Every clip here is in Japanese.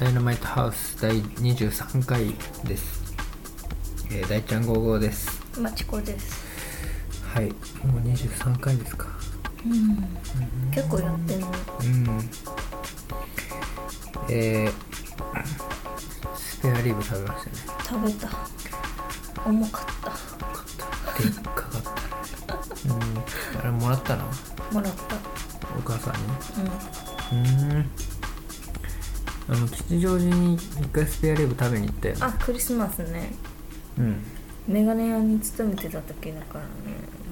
ダイナマイトハウス第23回です、えー、大ちゃん55ですまちこです。はいもう23回ですかうん。結構やってんの。うんえー、スペアリブ食べましたね食べた。重かった。でっかかったねうんあれもらったの？もらった。お母さんうん。にうーんあの吉祥寺に一回スペアリブ食べに行ったよあ、クリスマスね。うんメガネ屋に勤めてた時だからね。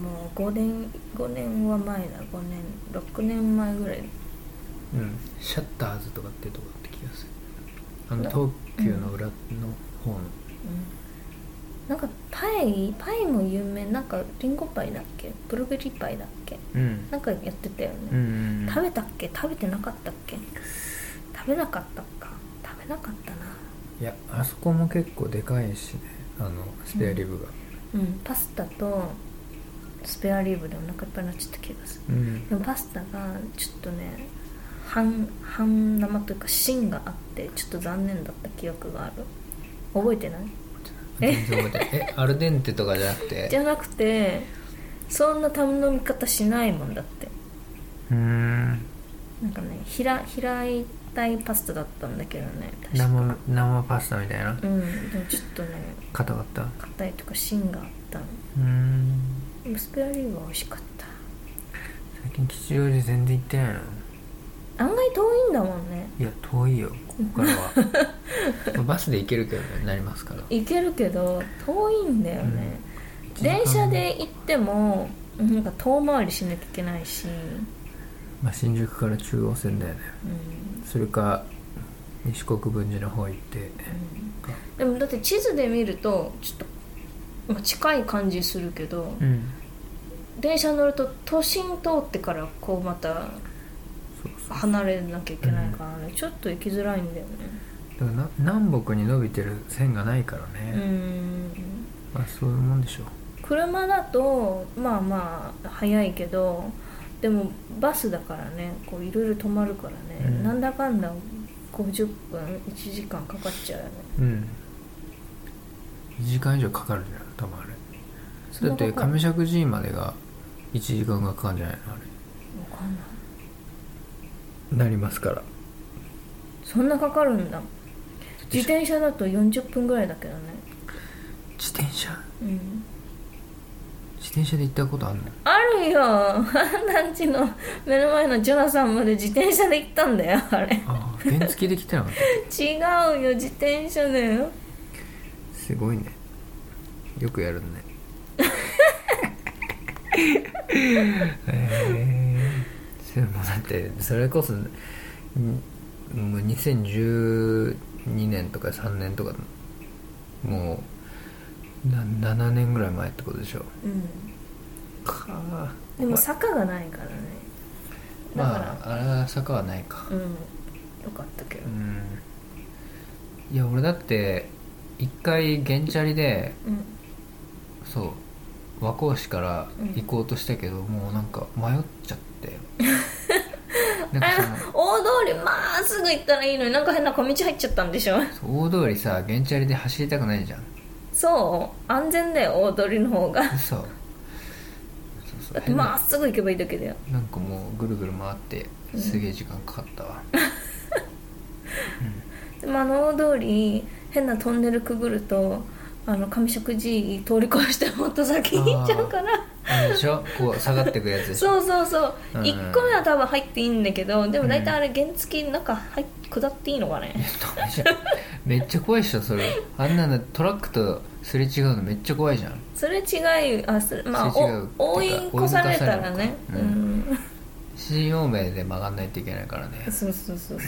もう5年、5年は前だ。5年、6年前ぐらい。うんシャッターズとかっていうとこだった気がするあのな東急の裏の方のうん。なんかパイ、パイも有名。なんかリンゴパイだっけ？ブルーベリーパイだっけ？うんなんかやってたよね。うんうんうん食べたっけ？食べてなかったっけ？食べなかったか。食べなかったな。いやあそこも結構でかいしね。あのスペアリブが。うん。パスタとスペアリブでお腹いっぱいになっちゃった気がする。うん。でもパスタがちょっとね半半生というか芯があってちょっと残念だった記憶がある。覚えてない？え全然覚えてない。えアルデンテとかじゃなくて？じゃなくてそんな頼み方しないもんだって。うーん。なんかねひら開いたいパスタだったんだけどね生生パスタみたいな？うんでもちょっとね硬かった？う硬いとか芯があったの。ーん。でもスペアリブは美味しかった。最近吉祥寺全然行ってないの。案外遠いんだもんね。いや遠いよ。ここからは。ま あバスで行けるけどねなりますから。行けるけど遠いんだよね、うん。電車で行ってもなんか遠回りしなきゃいけないし、まあ、新宿から中央線だよね。うん。それか西国分寺の方行って。でもだって地図で見るとちょっと、まあ、近い感じするけど、うん。電車乗ると都心通ってからこうまた離れなきゃいけないからね、ちょっと行きづらいんだよね。だからな南北に伸びてる線がないからうね、ん。まあそういうもんでしょう。車だとまあまあ早いけどでもバスだからねこういろいろ止まるからね、うん。なんだかんだ50分1時間かかっちゃうよね。うん。2時間以上かかるじゃん多分あれ。だって上石神井までが1時間がかかるんじゃないのあわかんない。れなりますから。そんなかかるんだ。自転車だと40分ぐらいだけどね。自転車？うん自転車で行ったことあんの？あるよ。団地の目の前のジョナサンまで自転車で行ったんだよあれ。ああ原付で来てなかった？違うよ自転車だよ。すごいね。よくやるね。え。ー、でもだってそれこそんもう2012年とか3年とかもうな7年ぐらい前ってことでしょ。うん。かあ。でも坂がないからね。だから、まああれは坂はないか。うん。よかったけど。うん。いや俺だって一回原チャリでうん。そう和光市から行こうとしたけど、もうなんか迷っちゃって。なんか大通りまっすぐ行ったらいいのになんか変な小道入っちゃったんでしょ。そう大通りさ原チャリで走りたくないじゃんそう安全だよ大通りの方が。嘘そう だってまっすぐ行けばいいだけだよ。なんかもうぐるぐる回ってすげえ時間かかったわ、でもあの大通り変なトンネルくぐるとあの上石寺通り越してもっと先に行っちゃうから。あれでしょ？こう下がってくやつそうそうそう、うん。1個目は多分入っていいんだけどでも大体あれ原付なんか入っ下っていいのかね、めっちゃ怖いっしょそれ。あんなのトラックとすれ違うのめっちゃ怖いじゃん。それ違いあそれまあすれ違うっていうかお追い越されたらね。ううん。ん。新陽明で曲がんないといけないからね。そうそうそうそう。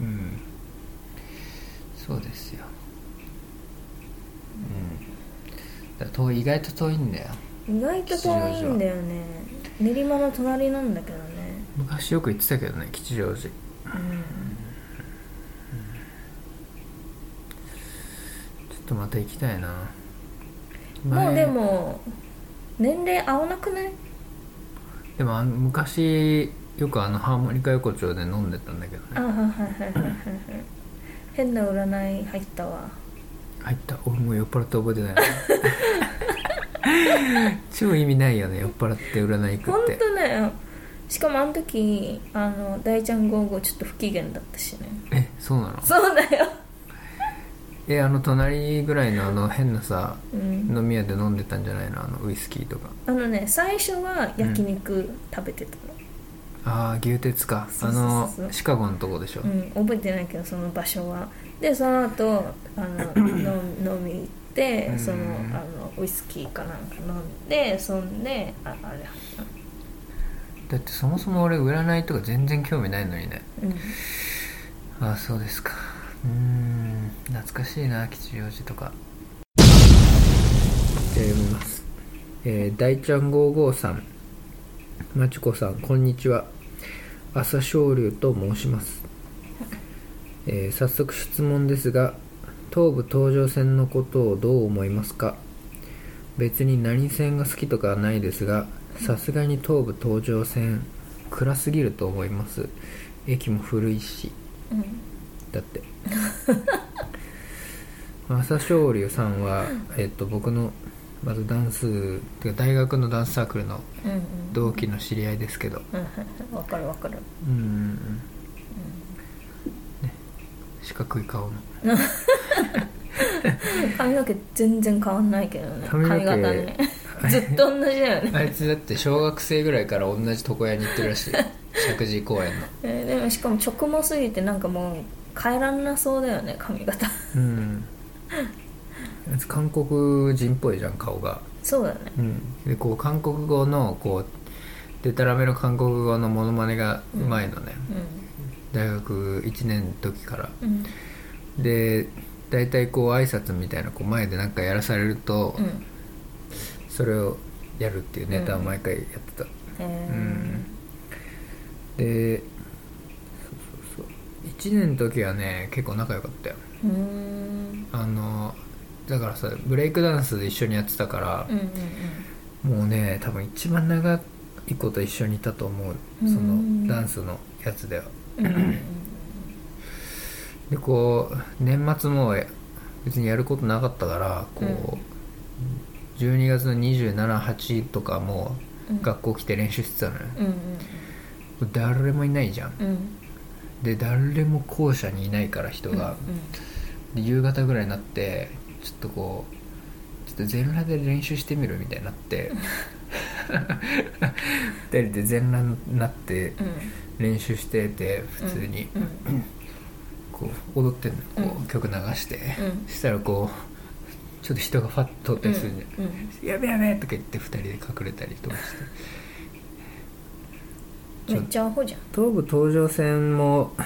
うん。そうですよ。うん。だ遠い意外と遠いんだよ。意外と遠いんだよね。練馬の隣なんだけどね。昔よく行ってたけどね吉祥寺。うんちょっとまた行きたいな。もうでも年齢合わなくない？でもあの昔よくあのハーモニカ横丁で飲んでたんだけどね。あはいはいはいはいはいはい。変な占い入ったわ。入った。俺もう酔っ払って覚えてない 超意味ないよね酔っ払って占い行ほんくって。とねしかもあの時あの大ちゃんゴーゴーちょっと不機嫌だったしね。えそうなの？そうだよえあの隣ぐらいのあの変なさうん。飲み屋で飲んでたんじゃないの？あのウイスキーとか。あのね最初は焼肉食べてたああ牛鉄か。あのシカゴのとこでしょ、の、うん、覚えてないけどその場所は。でその後あの 飲飲み行ってうん。そのあのウイスキーかなんか飲んでそんでああれだってそもそも俺占いとか全然興味ないのにね。うん。ああそうですか。うーん懐かしいな吉祥寺とか。じゃあ読みます。えー、大ちゃん55さん。まちこさんこんにちは。朝青龍と申します、えー早速質問ですが東武東上線のことをどう思いますか？別に何線が好きとかはないですがさすがに東武東上線暗すぎると思います。駅も古いし。うん。だって 朝青龍さんは、えっと僕のまずダンスてか大学のダンスサークルのうんうん。同期の知り合いですけど。うんうんわかるわかる。うんうんうん。ね。四角い顔の。髪の毛全然変わんないけどね。髪の毛型ね。ずっと同じだよね。あいつだって小学生ぐらいから同じ床屋に行ってるらしい。石神井公園の。えーでもしかも直毛すぎてなんかもう変えらんなそうだよね髪型。うん韓国人っぽいじゃん顔が。そうだね。うん。でこう韓国語のこうデタラメの韓国語のモノマネがうまいのね、大学1年の時から。うん。うんで大体こう挨拶みたいなこう前でなんかやらされると、うん。それをやるっていうネタを毎回やってた、えうん。でそうそうそう。1年の時はね結構仲良かったよ。ーうーんあのだからさブレイクダンスで一緒にやってたからうんうん、もうね多分一番長いこと一緒にいたと思う。そうん。のダンスのやつでは。うんうんうん。でこう年末も別にやることなかったからこう、12月の278とかもうん。学校来て練習してたのよ、うん誰もいないじゃん。うん。うんで誰も校舎にいないから人が、で夕方ぐらいになってちょっとこうちょっと全裸で練習してみるみたいになって二人で全裸になってうん。練習してて普通に、うんこう踊ってんのこう、うん。曲流して、うん。そしたらこうちょっと人がファッと通ったりするん、うんうん。やべやべとか言って二人で隠れたりとかして。めっちゃアホじゃん。東武東上線も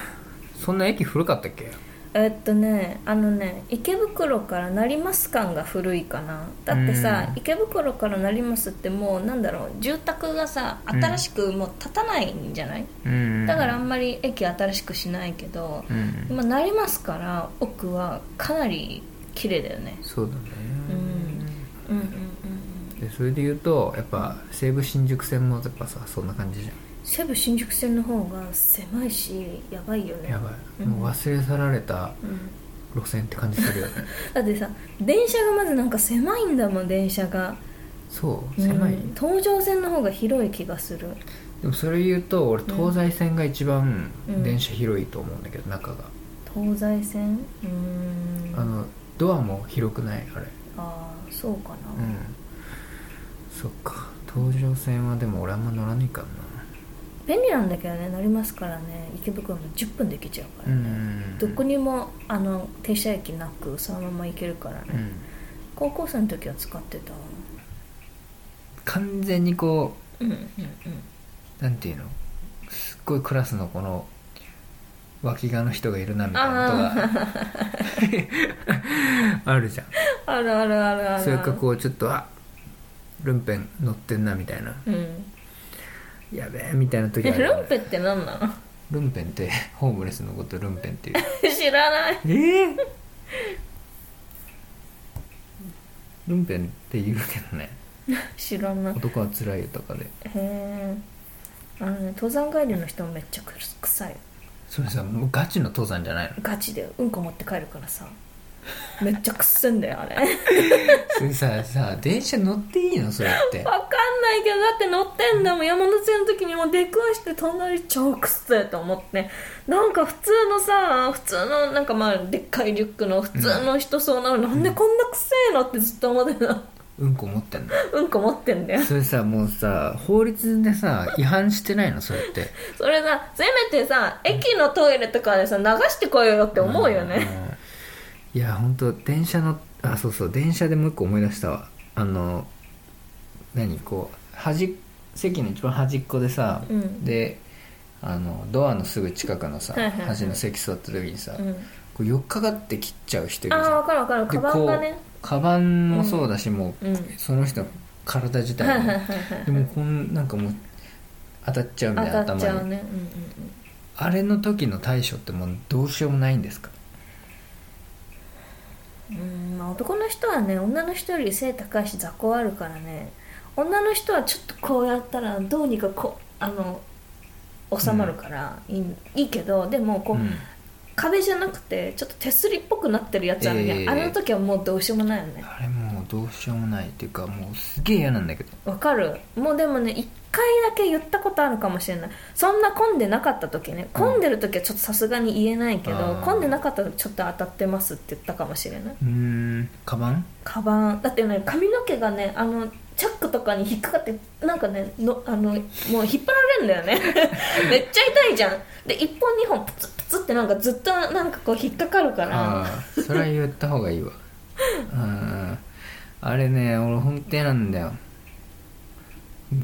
そんな駅古かったっけ？えっとねあのね池袋から成増間が古いかな。だってさ、うん。池袋から成増ってもうなんだろう住宅がさ新しくもう建たないんじゃない、うん。だからあんまり駅新しくしないけど、うん。今成増から奥はかなり綺麗だよね。そうだね、うん。うんうんでそれで言うとやっぱ西武新宿線もやっぱさそんな感じじゃ西武新宿線の方が狭いしやばいよね。んやばい、うん。もう忘れ去られたうん。路線って感じするよね。だってさ電車がまずなんか狭いんだもん電車が。そう狭い、うん東上線の方が広い気がする。でもそれ言うと俺東西線が一番うん。電車広いと思うんだけど中が、東西線？うーん。あのドアも広くないあれ。あーそうかな、うん。そっか。東上線はでも俺あんま乗らないからな便利なんだけどね乗りますからね池袋も10分で行けちゃうからね、うんどこにもあの停車駅なくそのまま行けるからね、うん。高校生の時は使ってたわ。完全にこうんうんうん。うなんていうの？すっごいクラスのこの脇がの人がいるなみたいなことが あるじゃん。あるあるあるある。それかこうちょっとあルンペン乗ってんなみたいな。うんやべえみたいな時えある。ルンペって何なの？ルンペンってホームレスのことルンペンっていう。知らない。ええルンペンって言うけどね。知らない。男は辛いよとかで。へえあのね登山帰りの人もめっちゃく臭い。それさもうガチの登山じゃないの？ガチでうんこ持って帰るからさめっちゃくっせんだよあれ。それささ電車乗っていいの？それって。わかんないけどだって乗ってんだもん山手線の時にも出くわして隣超くっせえと思って。なんか普通のさ普通のなんかまあでっかいリュックの普通の人そうなの、なんでこんなくせえのってずっと思ってたうんこ持ってんの？うんこ持ってんだよ。それさもうさ法律でさ違反してないの？それって。それさせめてさ駅のトイレとかでさ流してこいよって思うよね、うんいや本当電車のあそうそう電車でもう一個思い出したわ。あの何こう端席の一番端っこでさ、うん。であのドアのすぐ近くのさ、はいはいはい。端の席座った時にさ、うん、こう寄っかかって切っちゃう人いるじゃん。ああ分かる分かる。でカバンがね。カバンもそうだし、もう、うん。その人の体自体も。でもこんなんかもう当たっちゃうみたいな頭にうね。うんうんうん。あれの時の対処ってもうどうしようもないんですか？うんまあ、男の人はね女の人より背高いし雑魚あるからね。女の人はちょっとこうやったらどうにかこうあの収まるからいい,、いいけどでもこう、うん。壁じゃなくてちょっと手すりっぽくなってるやつあるね、ええ。あの時はもうどうしようもないよね。あれもうどうしようもないっていうかもうすげえ嫌なんだけど。わかる。もうでもね一回だけ言ったことあるかもしれない。そんな混んでなかった時ね混んでる時はちょっとさすがに言えないけど、あー混んでなかった時ちょっと当たってますって言ったかもしれない。うーんカバン？カバン。だってね髪の毛がねあのチャックとかに引っかかってなんかねのあのもう引っ張られるんだよね。めっちゃ痛いじゃん。で1本2本プツプツってなんかずっとなんかこう引っかかるから。ああそれは言った方がいいわ。うんあれね俺本当嫌なんだよ。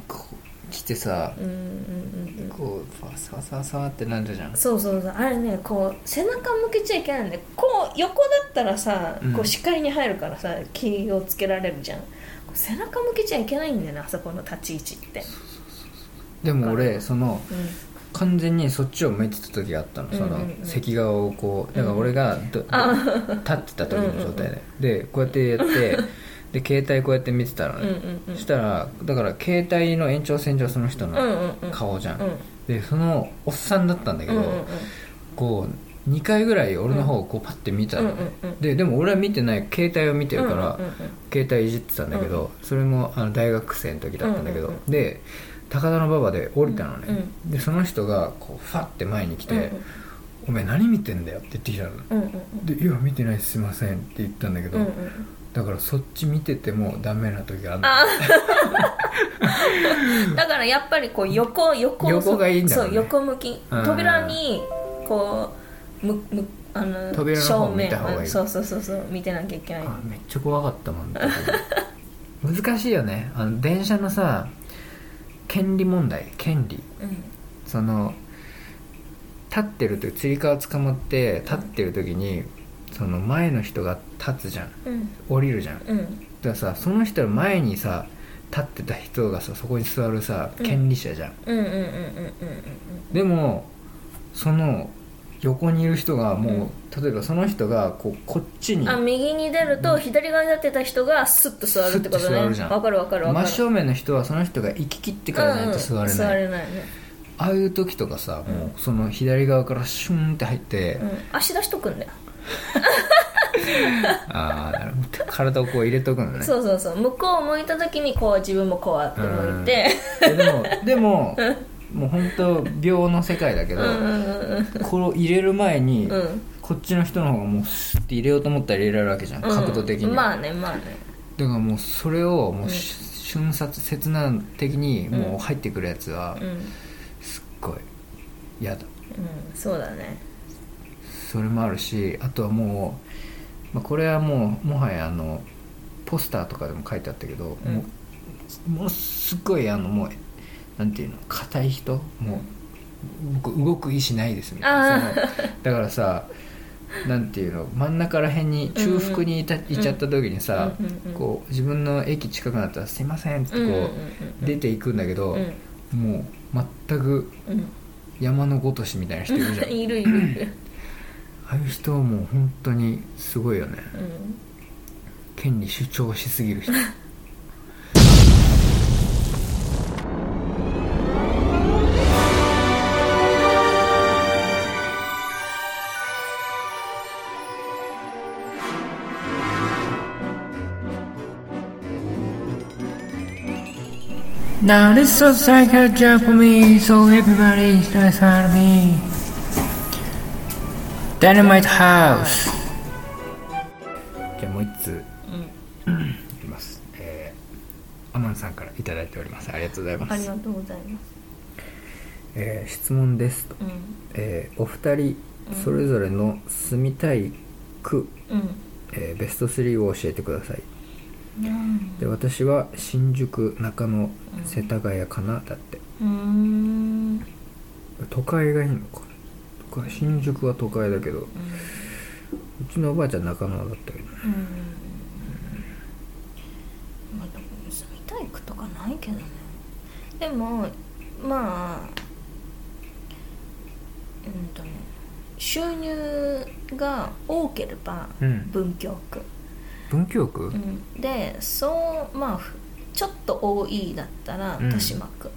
こう来てさうんうんうんうん。こうファサワサワサワってなるじゃん。そうそうそう。あれねこう背中向けちゃいけないんでこう横だったらさ、うん。こう視界に入るからさ気をつけられるじゃん。背中向けちゃいけないんだよねあそこの立ち位置って。でも俺そのうん。完全にそっちを向いてた時があったの。そのうんうんうん。席側をこうだから俺がどあ立ってた時の状態で。でこうやってやって で携帯こうやって見てたのうんうねんうん。そしたらだから携帯の延長線上その人うんうのんうん。顔じゃん。うん。でそのおっさんだったんだけどうんうんうん。こう2回ぐらい俺の方をこうパッて見たの。ねうんうんうん。ででも俺は見てない携帯を見てるからうんうんうん携帯いじってたんだけどそれもあの大学生の時だったんだけどうんうんで高田馬場で降りたのね。うんでその人がこうファッて前に来うんて「お前何見てんだよ」って言ってきたの。うんうんうん。で「いや見てないすいません」って言ったんだけどうんうんだからそっち見ててもダメな時がある だからやっぱりこう横横横がいいんだね。そう横向き。うん。扉にこうむむあの扉の方見た方がいい。正面そうそうそうそう見てなきゃいけない。あめっちゃ怖かったもん難しいよね。あの電車のさ権利問題。権利。うん。その立ってる時つり革捕まって立ってる時にその前の人が立つじゃん。うん。降りるじゃん。だかうんらさその人の前にさ立ってた人がさそこに座るさうん。権利者じゃん、うんうんうんうんうんでもその横にいる人がもう、例えばその人がこうこっちにあ右に出ると左側に立ってた人がスッと座るってことね。わかるわかるわかる。真正面の人はその人が行き切ってからないと座れない、うんうん座れないね、ああいう時とかさ、もうその左側からシュンって入って、うん、足出しとくんだよ ああなるほど。体をこう入れとくのね。そうそうそう。向こう向いた時にこう自分もこうやって向いて。えでもでももう本当秒の世界だけど、うんうんうんこれを入れる前に、うん。こっちの人の方がもうスッて入れようと思ったら入れられるわけじゃん、角度的に、うんまあねまあね。だからもうそれをもう、うん。瞬殺切断的にもう入ってくるやつはうん、うん、すっごい嫌だ。そうだねそれもあるしあとはもう、まあ、これはもうもはやあのポスターとかでも書いてあったけど、うん。もうもうすっごいあのもうなんていうの硬い人？もう僕動く意思ないですみたいな。だからさなんていうの真ん中ら辺に中腹にいた、いっちゃった時にさ、うんうんうん。こう自分の駅近くなったら「すいません」ってこう,、うんうんうんうん。出ていくんだけど、うん。もう全くうん。山のごとしみたいな人いるじゃん。いるいるいる、ああいう人はもう本当にすごいよね、権利主張しすぎる人 Now this is like a joke for me, so everybody stays out of me. Dynamite House. じゃあもう一通、いきます。えー、アマンさんからいただいております。ありがとうございます。ありがとうございます。えー質問ですと、うん。えーお二人それぞれの住みたい区、うん。えーベスト3を教えてください。うん。で私は新宿中野世田谷かなだって。うーん。都会がいいのか都会新宿は都会だけどうちのおばあちゃん中野だったけどね。うんまあでも住みたい区とかないけどね。でもまあうんとね収入が多ければうん。文京区、文京区、うん。でそうまあふちょっと多いだったらうん。豊島区、うん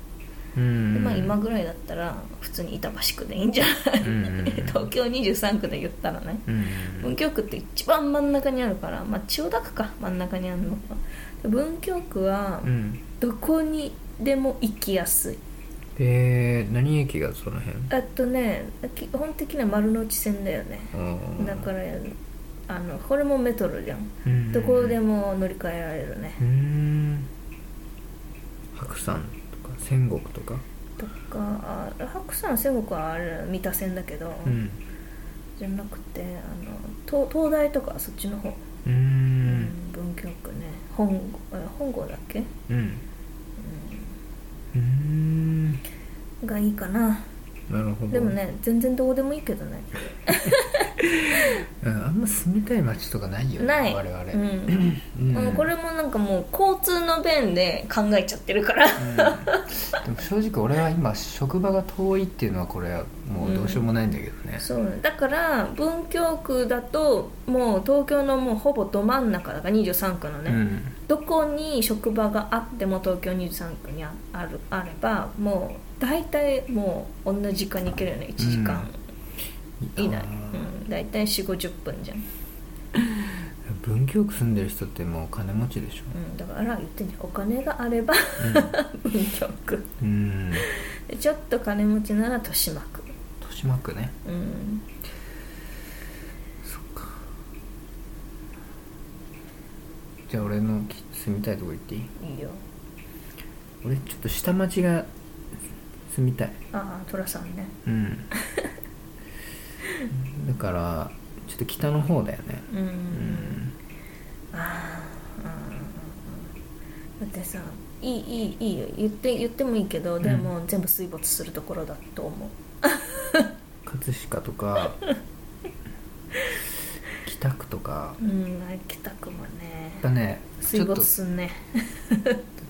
でまあ今ぐらいだったら普通に板橋区でいいんじゃない、うんうんうん。東京23区で言ったらね。うん文京区って一番真ん中にあるからまあ千代田区か真ん中にあるのか文京区はうん。どこにでも行きやすい。えー、何駅がその辺？あとね基本的には丸の内線だよね。だからあのこれもメトロじゃんうん。どこでも乗り換えられるね。うーん。白山仙石とか？とかあ白山仙石はあれ三田線だけど、うん。じゃなくてあの東東大とかそっちの方、うんん。文京区ね。本え本郷だっけ、うん。うーん。がいいかな。なるほど。でもね全然どうでもいいけどね うんあんま住みたい街とかないよねない。我々。うん。うん。これもなんかもう交通の便で考えちゃってるから。うん。でも正直俺は今職場が遠いっていうのはこれはもうどうしようもないんだけどね、そう。だから文京区だともう東京のもうほぼど真ん中だから23区のね、うん。どこに職場があっても東京23区にああるあればもう大体もう同じ時間に行けるよね1時間以内、あうん、大体4 5 0分じゃん、ー文京区住んでる人ってもう金持ちでしょ。うん、だから言ってんじゃん。お金があれば 文京区。うん。でちょっと金持ちなら豊島区。豊島区ね。うん。そっか。じゃあ俺の住みたいとこ行っていい？いいよ。俺ちょっと下町が住みたい。ああ寅さんね。うん だからちょっと北の方だよね。うん、うんあーあー。だってさいいいいいいよ。言って言ってもいいけどでも全部水没するところだと思う。葛飾とか。北区とか。うん北区もね。だねち水ょっと没すんね。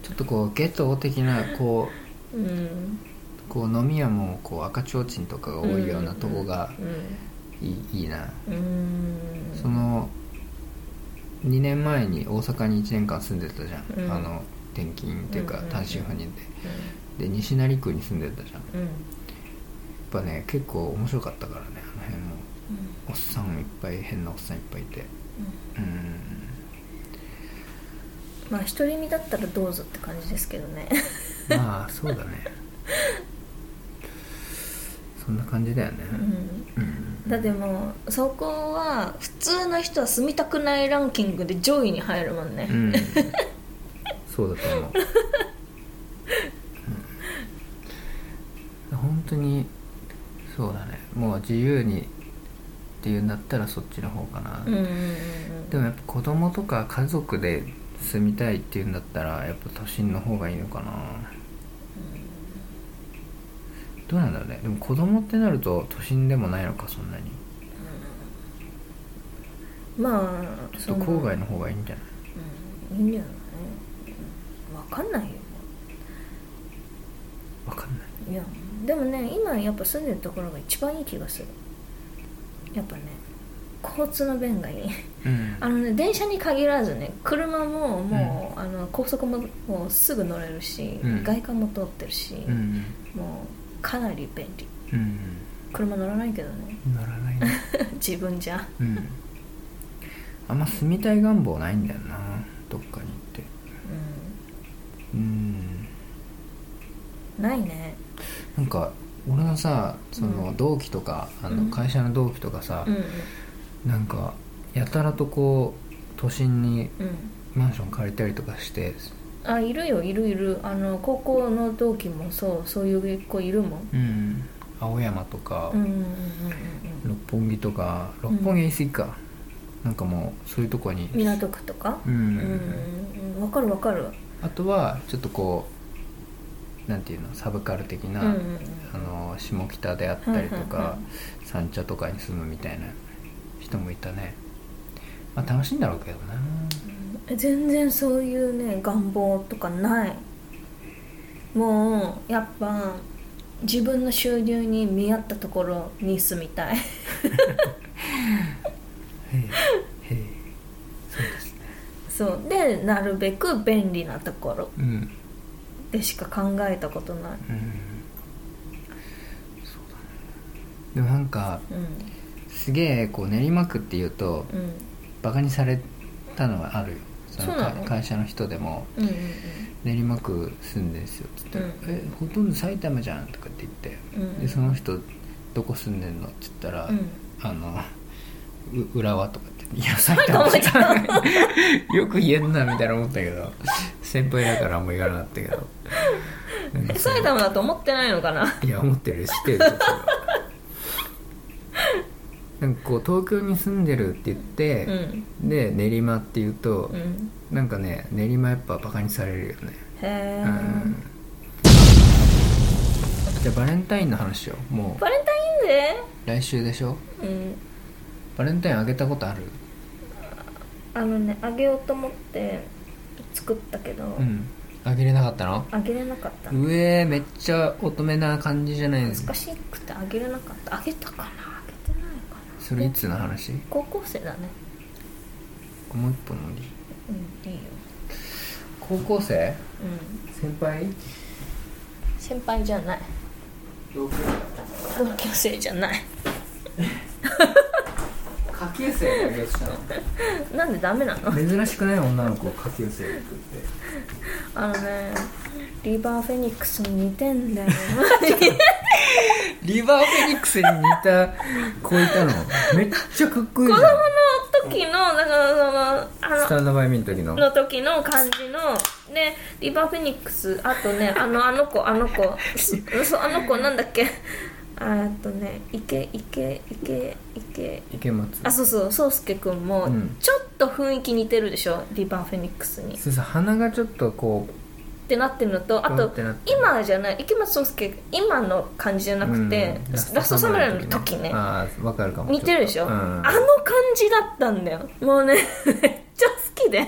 ちょっと こうゲト的なこうん。うこう飲み屋もこう赤ちょうちんとかが多いようなとこがいい,、いいな。その2年前に大阪に1年間住んでたじゃん、うん。あの転勤っていうか単身赴任で、で西成区に住んでたじゃん。やっうんぱね結構面白かったからねあの辺も。おっさんいっぱい変なおっさんいっぱいいて。うん。まあ独り身だったらどうぞって感じですけどね。まあそうだね そんな感じだよね。だってもうそこは普通の人は住みたくないランキングで上位に入るもんね、うん。そうだと思う、うん、本当にそうだね。もう自由にっていうんだったらそっちの方かな、でもやっぱ子供とか家族で住みたいっていうんだったらやっぱ都心の方がいいのかな、どうなんだろうね。でも子供ってなると都心でもないのかそんなに。まあちょっと郊外の方がいいんじゃない？うんいいんじゃない？分かんないよ。わかんない。いやでもね今やっぱ住んでるところが一番いい気がする。やっぱね交通の便がいい。うん。あのね電車に限らずね車ももう、あの高速ももうすぐ乗れるし、うん。外観も通ってるし、うん。もうかなり便利。うん。車乗らないけどね。乗らないね。自分じゃ。うん。あんま住みたい願望ないんだよなどっかに行って。ううん。ないね。なんか俺のさその同期とか、あうん。の会社の同期とかさう、んなんかやたらとこう都心にマンション借りたりとかしてあいるよいるいる。あの高校の同期もそうそういう子いるもん。うん。青山とか、うんうんうんうん。六本木とか六本木は言い過ぎか、なんかもうそういうとこに。うん港区とか？うん、うんうんうん。わかるわかる。あとはちょっとこうなんていうの？サブカル的な、うんうんうん。あの下北であったりとか、はいはいは三茶とかに住むみたいな人もいたね。まあ楽しいんだろうけどな全然そういうね願望とかない。もうやっぱ自分の収入に見合ったところに住みたい。そうですね。そう。でなるべく便利なところうん。でしか考えたことない。うん。ね。でもなんかうん。すげえこう練馬区っていうとうん。バカにされたのはあるよ会社の人でもうんうん練馬区住んでんすよっつって、うんえほとんど埼玉じゃんとかって言って、うんでその人どこ住んでんのって言ったら、うん。あのう浦和とかって「いや 埼玉じゃんよく言えんな」みたいな思ったけど先輩だからあんま言わなかったけど。埼玉だと思ってないのかな？いや思ってるよ。知ってるなんかこう東京に住んでるって言ってう、ん。で練馬って言うと、うん。なんかね練馬やっぱバカにされるよね。へえ、うん。じゃあバレンタインの話よもバレンタインデう来週でしょ？ーうん。バレンタインあげたことある？あのねあげようと思って作ったけど、うん。あげれなかったの？あげれなかった。うえーめっちゃ乙女な感じじゃないですか難しくてあげれなかった。あげたかな？それいつの話？高校生だね。もう一本のりうんいいよ。高校生？うん。先輩？先輩じゃない。同級同級生じゃない。下級生があげてたの？なんでダメなの？珍しくない女の子下級生がって。あのねリバーフェニックスに似てんだよ リバーフェニックスに似た子いたの？めっちゃかっこいいじゃん。子供の時のだからそのあスタンドバイミーの時のの。の時の感じのでリバーフェニックスあとね あのあの子あの子。すそうあの子なんだっけ？あとね池池池池池松あそうそう宗介くんもうん。ちょっと雰囲気似てるでしょ？リバーフェニックスに。っそうさ鼻がちょっとこてなってるのとあと今じゃない池松壮亮今の感じじゃうなくて、うんラストサムライの時ね。ああ分かるかも。似てるでしょ、うん。あの感じだったんだよ。もうね めっちゃ好きで。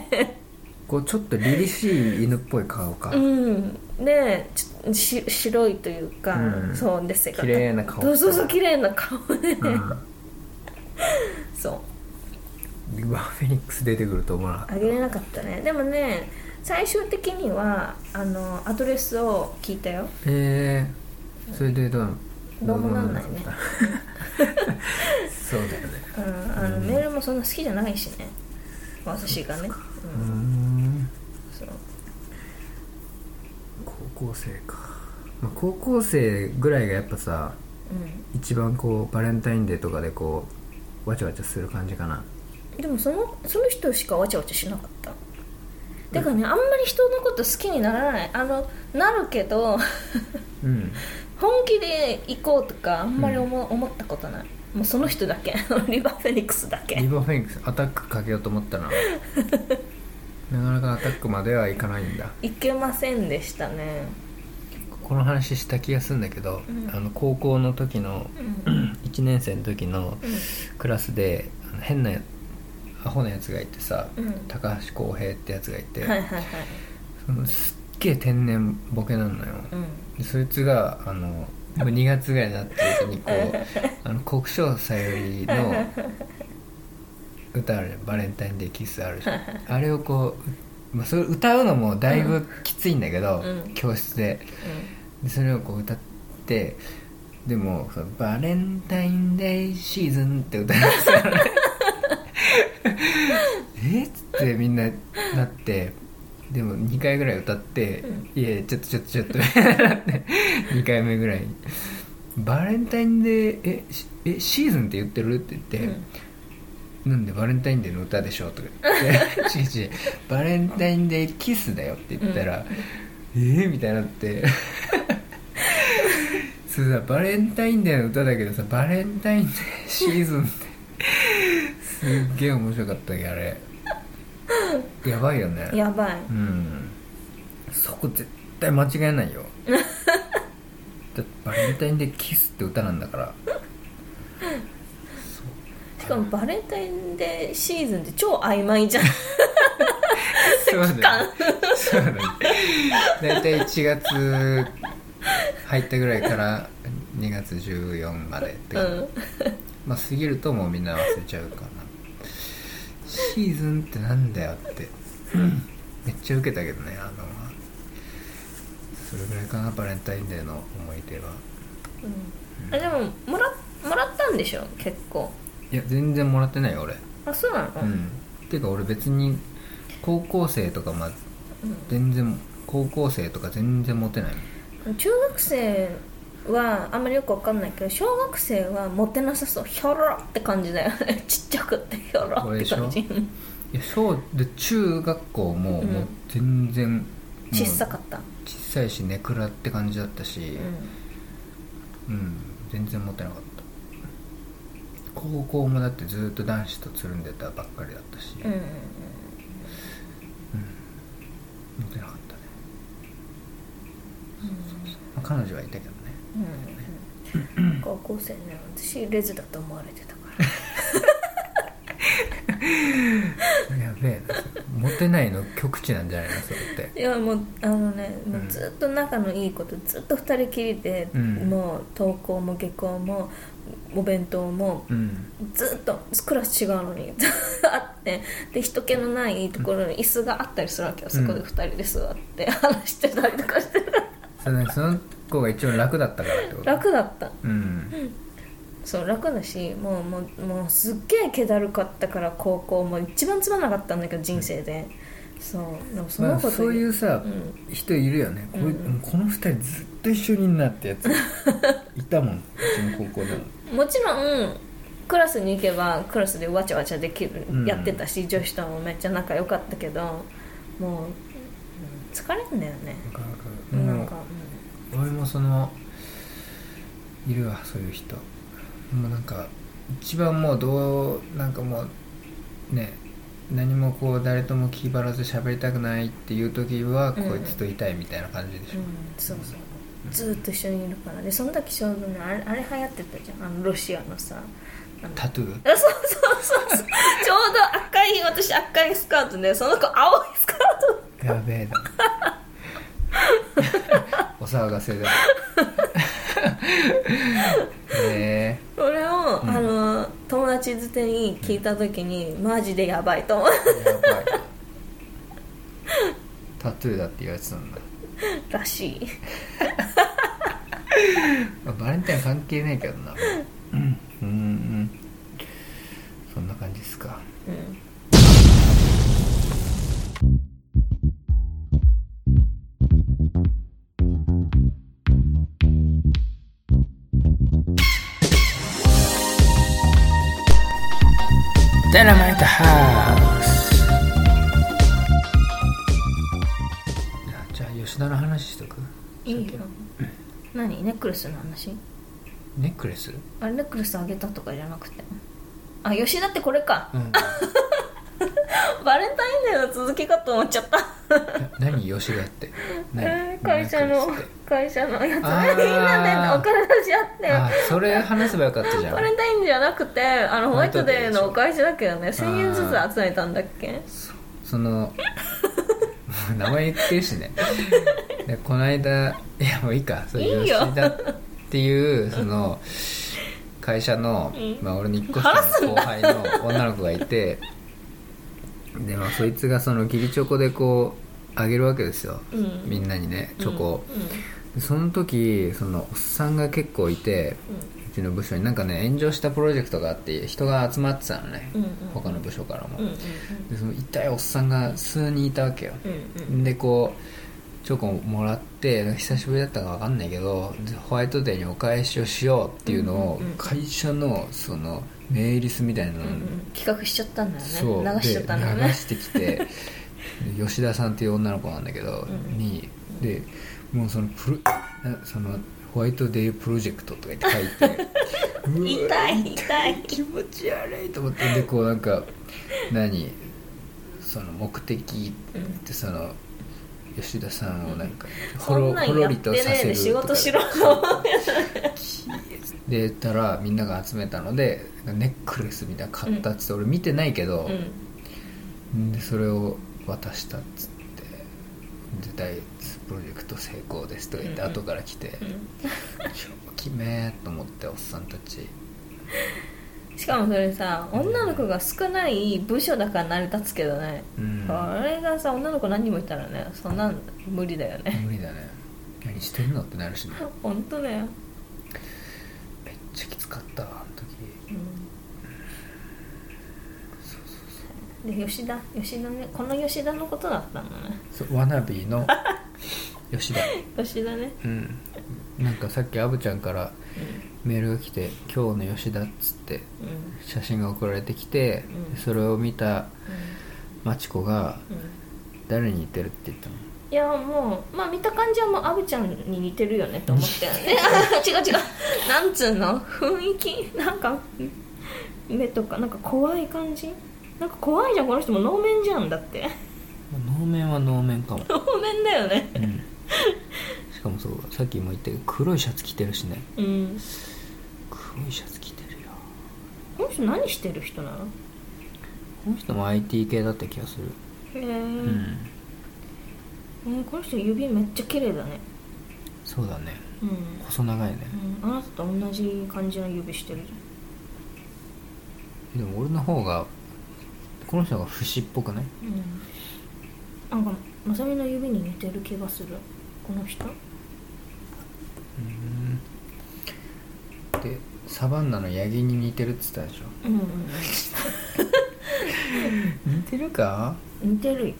こうちょっと凛々しい犬っぽい顔か、うん。でし白いというか、うん。そうです綺麗な顔。そうそうそう綺麗な顔で、うん。そう。リバーフェニックス出てくると思わなかった。あげれなかったね。でもね最終的にはあのアドレスを聞いたよ。えー、それでどうなの？どうもなんないね。そうだよね。うんあの、メールもそんな好きじゃないしね。私がね、ううんん。そう。高校生か、まあ、高校生ぐらいがやっぱさう一番こうバレンタインデーとかでこうわちゃわちゃする感じかな。んでもそのその人しかわちゃわちゃしなかったてかねあんまり人のこと好きにならない。あのなるけどうん。本気で行こうとかあんまり思,、思ったことない。もうその人だけ。リバーフェニックスだけ。リバーフェニックスアタックかけようと思ったな。なかなかアタックまではいかないんだ。いけませんでしたね。この話した気がするんだけど、うん。あの高校の時のうん。1年生の時のうん。クラスで変なアホなやつがいてさ、うん。高橋浩平ってやつがいて、はいはいはい。そのすっげえ天然ボケなのよ、うん。でそいつがあのもう2月ぐらいになってる時にこう あの国生さゆりの歌あるバレンタインデーキスあるじゃん。あれをこう、まあ、それ歌うのもだいぶきついんだけど、うん。教室で。でそれをこう歌ってでもバレンタインデーシーズンって歌うんですよねえ？っつってみんななってでも2回ぐらい歌ってうん「いやちょっとちょっとちょっと」2回目ぐらい。に「バレンタインデーえしえシーズンって言ってる?」って言って、なんでバレンタインデーの歌でしょ？とか言って「違う違う。バレンタインデーキスだよ」って言ったら「え？ー?」みたいになって。それさバレンタインデーの歌だけどさバレンタインデーシーズンってすっげえ面白かったけどあれ やばいよね。やばい。うん。そこ絶対間違えないよ。だってバレンタインデーキスって歌なんだから。しかもバレンタインデーシーズンって超曖昧じゃん。そうだねそうだね大体1月入ったぐらいから2月14までって、うん。まあ過ぎるともうみんな忘れちゃうかなシーズンってなんだよって。めっちゃウケたけどねあのそれぐらいかなバレンタインデーの思い出は。あでももらもらったんでしょ？結構。いや全然もらってないよ俺。あそうなの、うん。ていうか俺別に高校生とかま全然高校生とか全然モテない。中学生はあんまりよくわかんないけど小学生はモテなさそう。ひょろって感じだよ。ね ちっちゃくって。ひょろって感じ。いや小で中学校もうん。もう全然小さかった。小さいしネクラって感じだったしうん。うん、全然モテなかった。高校もだってずっと男子とつるんでたばっかりだったし、うんうんモテなかったね、まあ彼女はいたけどねうん。うん高校生ね私レズだと思われてたから。やべえモテないの極致なんじゃないのそれって。いやもうあのねもうずっと仲のいい子とずっと二人きりで、うん。もう登校も下校もお弁当もうんずっとクラス違うのに あって。で人気のないところに椅子があったりするわけよ、そこで二人で座って話してたりとかしてる。それねその子が一番楽だったからってこと？楽だった。うん。そう楽だしもうもうもうすっげえ気だるかったから高校も一番つまんなかったんだけど人生で。そうでもその子と、まあそういうさ、うん。人いるよね。こ,、ううこの二人ずっと一緒になってやつ。いたもんうちの高校でも。もちろんクラスに行けばクラスでわちゃわちゃできる、うん。やってたし女子ともめっちゃ仲良かったけどもう、うん疲れんだよね、なかなか。でもなん。か、俺もそのいるわそういう人。もうなんか一番もうどうなんかもうね何もこう誰とも気張らず喋りたくないっていう時はうん。こいつといたいみたいな感じでしょ、うん、そうそう。ずーっと一緒にいるから。でその時ちょうどねあれあれ流行ってたじゃん。あのロシアのさタトゥー？あそうそうそうそう。ちょうど赤い私赤いスカートでその子青いスカート。やべえな お騒がせだへ え。それを、うん。あの友達づてに聞いた時にマジでやばいと思う。やばい。タトゥーだって言われてたんだ。らしい。ま あバレンタイン関係ないけどな。うんうんうん。そんな感じですか。うんダイナマイトハウスじゃあ吉田の話しとく？いいよ。何？ネックレスの話？ネックレス？あれネックレスあげたとかじゃなくて。あ吉田ってこれか。うん。バレンタインデーの続きかと思っちゃった。何？吉田って。何？えー会社の。ネックレスって会社のやつ。みんなでお金出し合って。あそれ話せばよかったじゃん。バレンタインじゃなくてあのホワイトデーのお返しだけどね1000円ずつ集めたんだっけ？その 名前言ってるしね。でこの間いやもういいか。そう吉田っていうその会社の、うん。まあ、俺の1個下の後輩の女の子がいてでまあそいつがその義理チョコでこうあげるわけですよ、うん。みんなにねチョコを、うんでその時そのおっさんが結構いてちの部署に。なんかね炎上したプロジェクトがあって人が集まってたのね、うんうん。他の部署からも、うんうんでその痛いおっさんが数人いたわけよ、うんうん。でこうチョコもらって久しぶりだったか分かんないけどでホワイトデーにお返しをしようっていうのをうんうんうん。会社のそのメーリスみたいなのうんうん。企画しちゃったんだよね。流しちゃったんだよね。で流してきて で吉田さんっていう女の子なんだけど、うん。にでもうそのプロなそのホワイトデープロジェクトとか言って書いて 痛い痛い。気持ち悪いと思ってでこうなんか何その目的ってその吉田さんをなんかほろほろりとさせる仕事しろ。でたらみんなが集めたのでネックレスみたいなの買ったっつって、俺見てないけどう、ん。でそれを渡したっつって。で第一プロジェクト成功ですとか言って後から来て、う超きめーと思っておっさんたち。んしかもそれさ女の子が少ない部署だから成り立つけどね、うん。これがさ女の子何人もいたらねそんなん無理だよね。無理だね。何してんのってなるしね。本当だよ、めっちゃきつかったわあの時。うん、で吉田吉田ねこの吉田のことだったのね。そうワナビーの吉田。吉田ね。うん。なんかさっきアブちゃんからメールが来て「今日の吉田」っつってうん。写真が送られてきて、うん。それを見たマチコが誰に似てるって言ったの？いやもうまあ見た感じはもうアブちゃんに似てるよねと思ったよね。違う違う。なんつうの？雰囲気？なんか目とかなんか怖い感じ？なんか怖いじゃんこの人。も能面じゃんだって。能面は能面かも、能面だよね。うん、しかもそうさっきも言ったけど黒いシャツ着てるしね。うん。黒いシャツ着てるよ。この人何してる人なの？この人も IT 系だった気がする。へえ、うん。えーこの人指めっちゃ綺麗だね。そうだね。うん、細長いね。うん、あなたと同じ感じの指してるじでも俺の方がこの人が節っぽくないゃん。うんなんかまさみの指に似てる気がするこの人？でサバンナのヤギに似てるっつったでしょ？うんうん似てるか？うん似てるよ。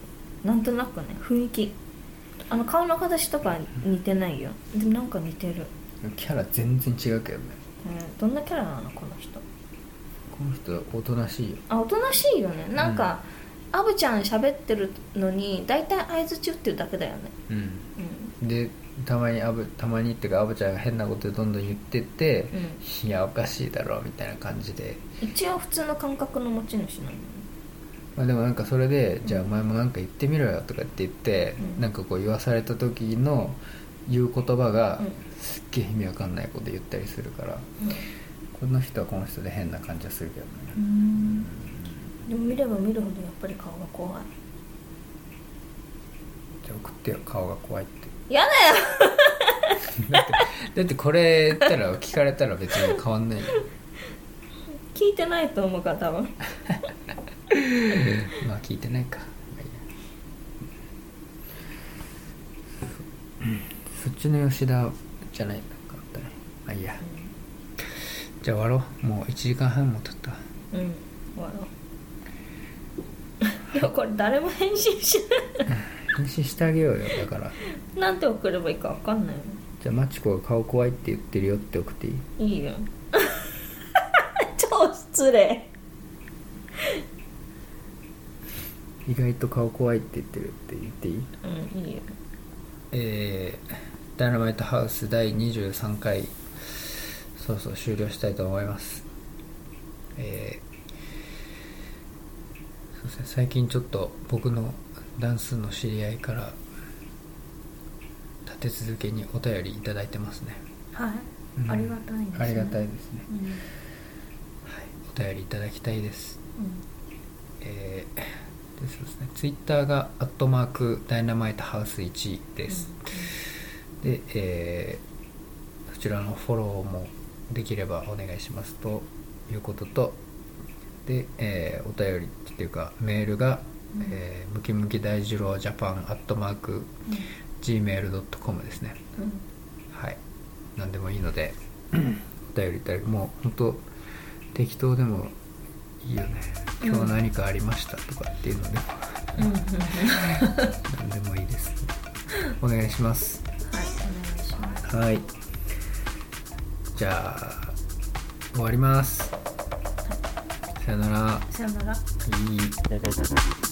なんとなくね。雰囲気。あの顔の形とか似てないよ。でもなんか似てる、キャラ全然違うけどね。えーどんなキャラなのこの人？この人おとなしいよ。あおとなしいよね。なんか、アブちゃん喋ってるのに大体相づち打ってるだけだよね。うんでたまにアブたまにっていうかアブちゃんが変なことでどんどん言ってって、いやおかしいだろみたいな感じで、うん一応普通の感覚の持ち主なの？まあ、でもなんかそれで、じゃあお前もなんか言ってみろよとかって言って、うん。なんかこう言わされた時の言う言葉が、うん。すっげえ意味わかんないこと言ったりするからこの人はこの人で変な感じはするけどね、うん。でも見れば見るほどやっぱり顔が怖い。じゃあ送ってよ顔が怖いってやだよ。だってだってこれ言ったら聞かれたら別に変わんない。よ聞いてないと思うから多分。まあ聞いてないか、そっちの吉田じゃないのかったねまあいいや、じゃあ終わろう。もう1時間半も経った。うん。終わろう。で もこれ誰も返信し返信してあげようよだから。なんて送ればいいか分かんない。じゃあマチコが顔怖いって言ってるよって送っていい？いいよ。超失礼。意外と顔怖いって言ってるって言っていい？うんいいよ。えー、ダイナマイトハウス第23回そろそろ終了したいと思います。えー、そうですね最近ちょっと僕のダンスの知り合いから立て続けにお便りいただいてますね。はい、うん。ありがたいです、ね、ありがたいですね、うん、はい、お便りいただきたいです。えーでそうですね、ツイッターが、アットマーク、ダイナマイトハウス1です。で、えーそちらのフォローもできればお願いしますということと、で、えーお便りっていうか、メールが、うんえームキムキ大二郎ジャパン、アットマーク、gmail.com ですね。うん。うんはい。何でもいいので、お便りいただくもう本当適当でもいいよね。今日何かありましたとかっていうので。も、うん。何でもいいですお願いします。はいお願いします。はい。じゃあ終わります。さよなら。さよなら。いい